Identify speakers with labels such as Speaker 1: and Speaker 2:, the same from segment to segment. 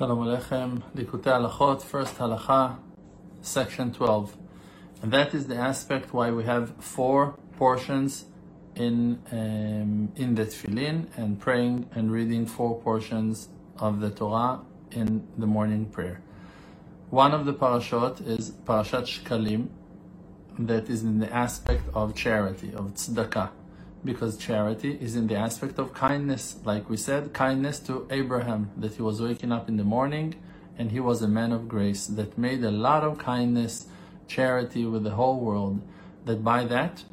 Speaker 1: Shalom Aleichem, Likutei Halachot, first halacha, section 12. And that is the aspect why we have four portions in um, in the tefillin and praying and reading four portions of the Torah in the morning prayer. One of the parashot is Parashat Shkalim, that is in the aspect of charity, of tzedakah because charity is in the aspect of kindness. Like we said, kindness to Abraham, that he was waking up in the morning and he was a man of grace that made a lot of kindness, charity with the whole world. That by that,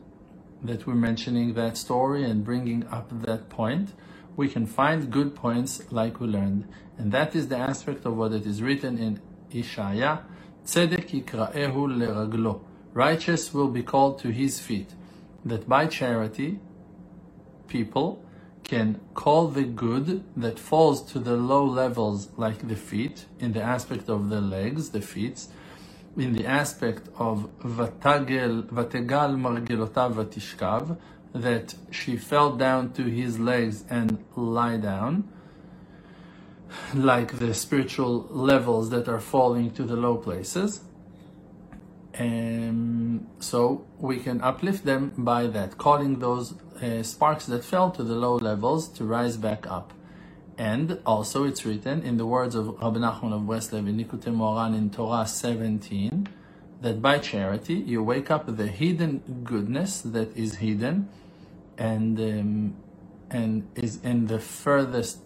Speaker 1: that we're mentioning that story and bringing up that point, we can find good points like we learned. And that is the aspect of what it is written in Ishaya, Tzedek yikra'ehu leraglo. Righteous will be called to his feet. That by charity, people can call the good that falls to the low levels like the feet in the aspect of the legs the feet in the aspect of vatagel vategal margelotav vatishkav that she fell down to his legs and lie down like the spiritual levels that are falling to the low places. And so we can uplift them by that, calling those uh, sparks that fell to the low levels to rise back up. And also it's written in the words of Rabbi Nachman of Breslev in Likutei Moharan in Torah 17, that by charity you wake up the hidden goodness that is hidden and um, and is in the furthest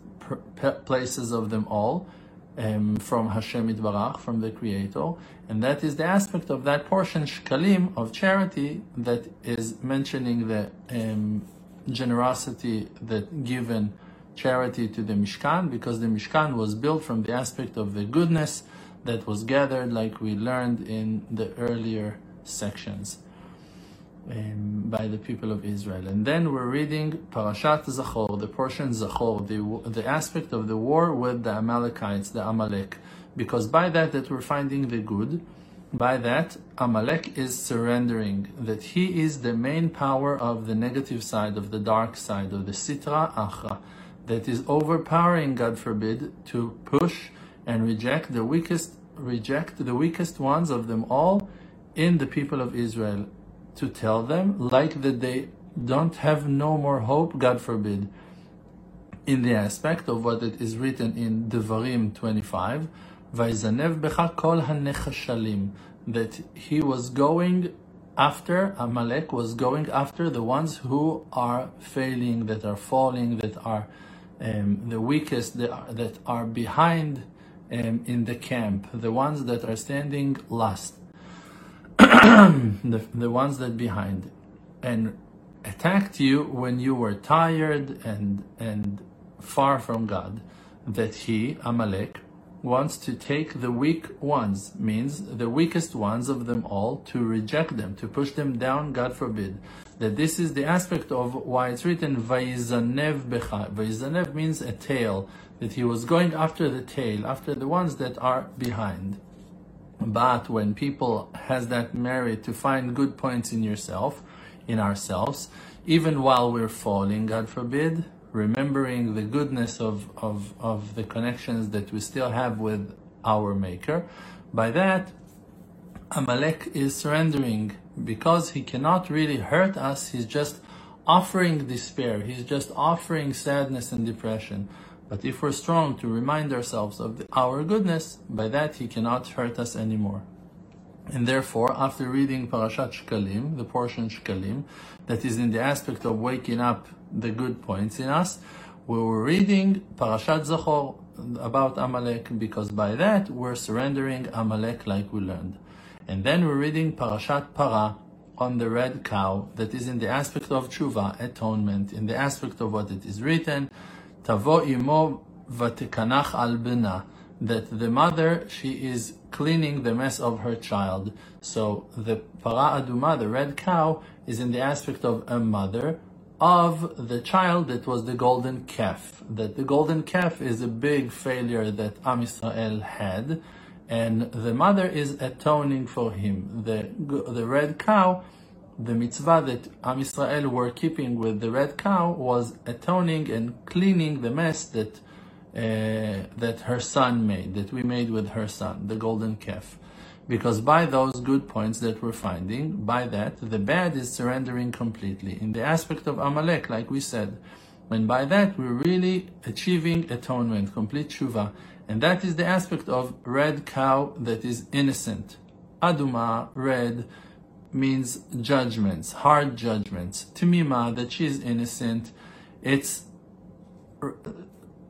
Speaker 1: places of them all um, from Hashem Itbarach, from the Creator, and that is the aspect of that portion, shkalim, of charity, that is mentioning the um, generosity that given charity to the Mishkan, because the Mishkan was built from the aspect of the goodness that was gathered, like we learned in the earlier sections um, by the people of Israel. And then we're reading Parashat Zachor, the portion Zachor, the, the aspect of the war with the Amalekites, the Amalek. Because by that, that we're finding the good, by that, Amalek is surrendering, that he is the main power of the negative side, of the dark side, of the Sitra Achra, that is overpowering, God forbid, to push and reject the weakest, reject the weakest ones of them all in the people of Israel to tell them, like that they don't have no more hope, God forbid, in the aspect of what it is written in Devarim 25, Vaizanev becha kol hanechashalim, that he was going after, Amalek was going after the ones who are failing, that are falling, that are um, the weakest, that are, that are behind um, in the camp, the ones that are standing last. the, the ones that behind and attacked you when you were tired and and far from God that he Amalek wants to take the weak ones means the weakest ones of them all to reject them to push them down God forbid. That this is the aspect of why it's written Vayizanev becha Vayizanev means a tail that he was going after the tail after the ones that are behind but when people has that merit to find good points in yourself, in ourselves, even while we're falling, God forbid, remembering the goodness of, of, of the connections that we still have with our Maker, by that, Amalek is surrendering because he cannot really hurt us. He's just offering despair. He's just offering sadness and depression. But if we're strong to remind ourselves of the, our goodness, by that he cannot hurt us anymore. And therefore, after reading Parashat Shkalim, the portion Shkalim, that is in the aspect of waking up the good points in us, we were reading Parashat Zachor about Amalek because by that we're surrendering Amalek like we learned. And then we're reading Parashat Para on the red cow that is in the aspect of tshuva, atonement, in the aspect of what it is written, Tavo imo vatikanach al bina. That the mother, she is cleaning the mess of her child. So the para aduma, the red cow, is in the aspect of a mother of the child that was the golden calf. That the golden calf is a big failure that Am Yisrael had, and the mother is atoning for him. The the red cow the mitzvah that Am Yisrael were keeping with the red cow was atoning and cleaning the mess that uh, that her son made, that we made with her son, the golden calf. Because by those good points that we're finding, by that, the bad is surrendering completely. In the aspect of Amalek, like we said, and by that, we're really achieving atonement, complete tshuva. And that is the aspect of red cow that is innocent. Aduma, red, means judgments, hard judgments. To Timima, that she is innocent. It's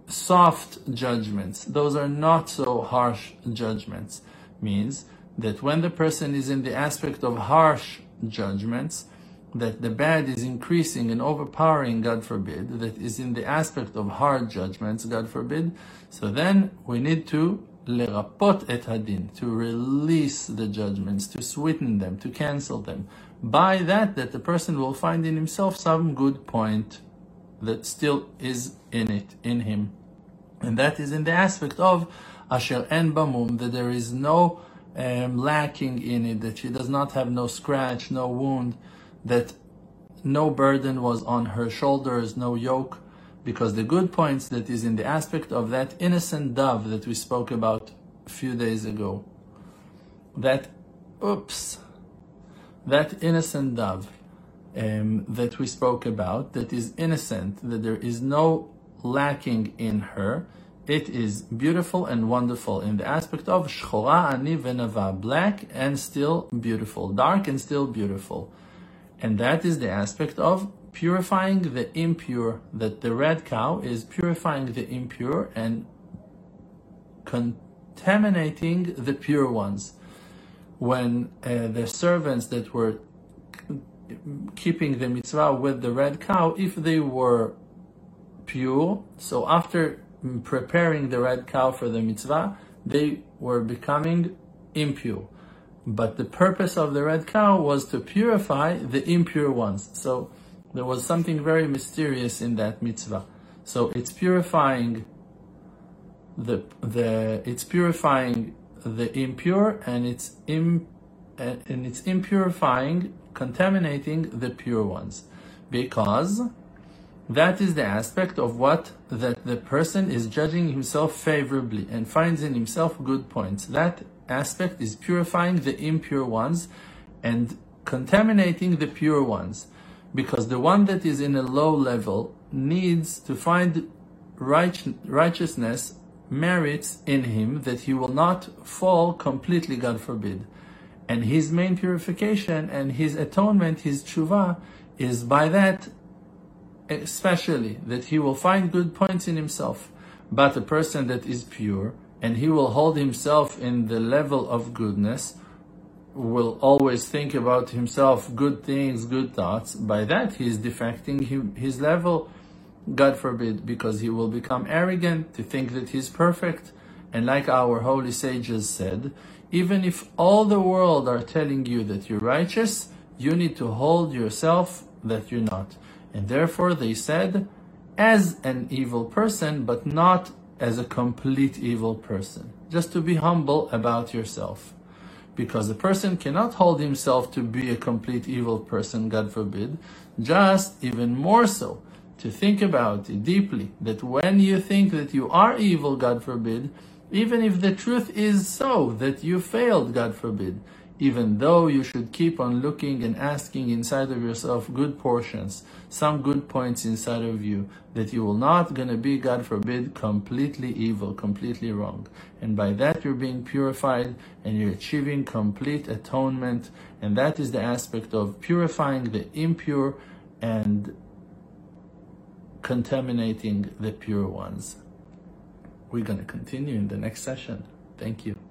Speaker 1: soft judgments. Those are not so harsh judgments. Means that when the person is in the aspect of harsh judgments, that the bad is increasing and overpowering, God forbid, that is in the aspect of hard judgments, God forbid, so then we need to to release the judgments, to sweeten them, to cancel them. By that, that the person will find in himself some good point that still is in it, in him. And that is in the aspect of asher en bamum, that there is no um, lacking in it, that she does not have no scratch, no wound, that no burden was on her shoulders, no yoke, because the good points that is in the aspect of that innocent dove that we spoke about a few days ago, that, oops, that innocent dove um, that we spoke about, that is innocent, that there is no lacking in her, it is beautiful and wonderful in the aspect of shchora ani venava, black and still beautiful, dark and still beautiful. And that is the aspect of purifying the impure, that the red cow is purifying the impure and contaminating the pure ones. When uh, the servants that were keeping the mitzvah with the red cow, if they were pure, so after preparing the red cow for the mitzvah, they were becoming impure. But the purpose of the red cow was to purify the impure ones. So there was something very mysterious in that mitzvah. So it's purifying the the it's purifying the impure and it's Im, and it's impurifying, contaminating the pure ones, because that is the aspect of what that the person is judging himself favorably and finds in himself good points. That aspect is purifying the impure ones and contaminating the pure ones. Because the one that is in a low level needs to find right, righteousness, merits in him that he will not fall completely, God forbid. And his main purification and his atonement, his tshuva, is by that especially that he will find good points in himself. But a person that is pure and he will hold himself in the level of goodness, will always think about himself good things, good thoughts. By that, he is defecting his level, God forbid, because he will become arrogant to think that he's perfect. And like our holy sages said, even if all the world are telling you that you're righteous, you need to hold yourself that you're not. And therefore they said, as an evil person, but not as a complete evil person. Just to be humble about yourself. Because a person cannot hold himself to be a complete evil person, God forbid. Just even more so, to think about it deeply, that when you think that you are evil, God forbid, even if the truth is so, that you failed, God forbid, even though you should keep on looking and asking inside of yourself good portions, some good points inside of you, that you will not gonna be, God forbid, completely evil, completely wrong. And by that you're being purified and you're achieving complete atonement. And that is the aspect of purifying the impure and contaminating the pure ones. We're gonna continue in the next session. Thank you.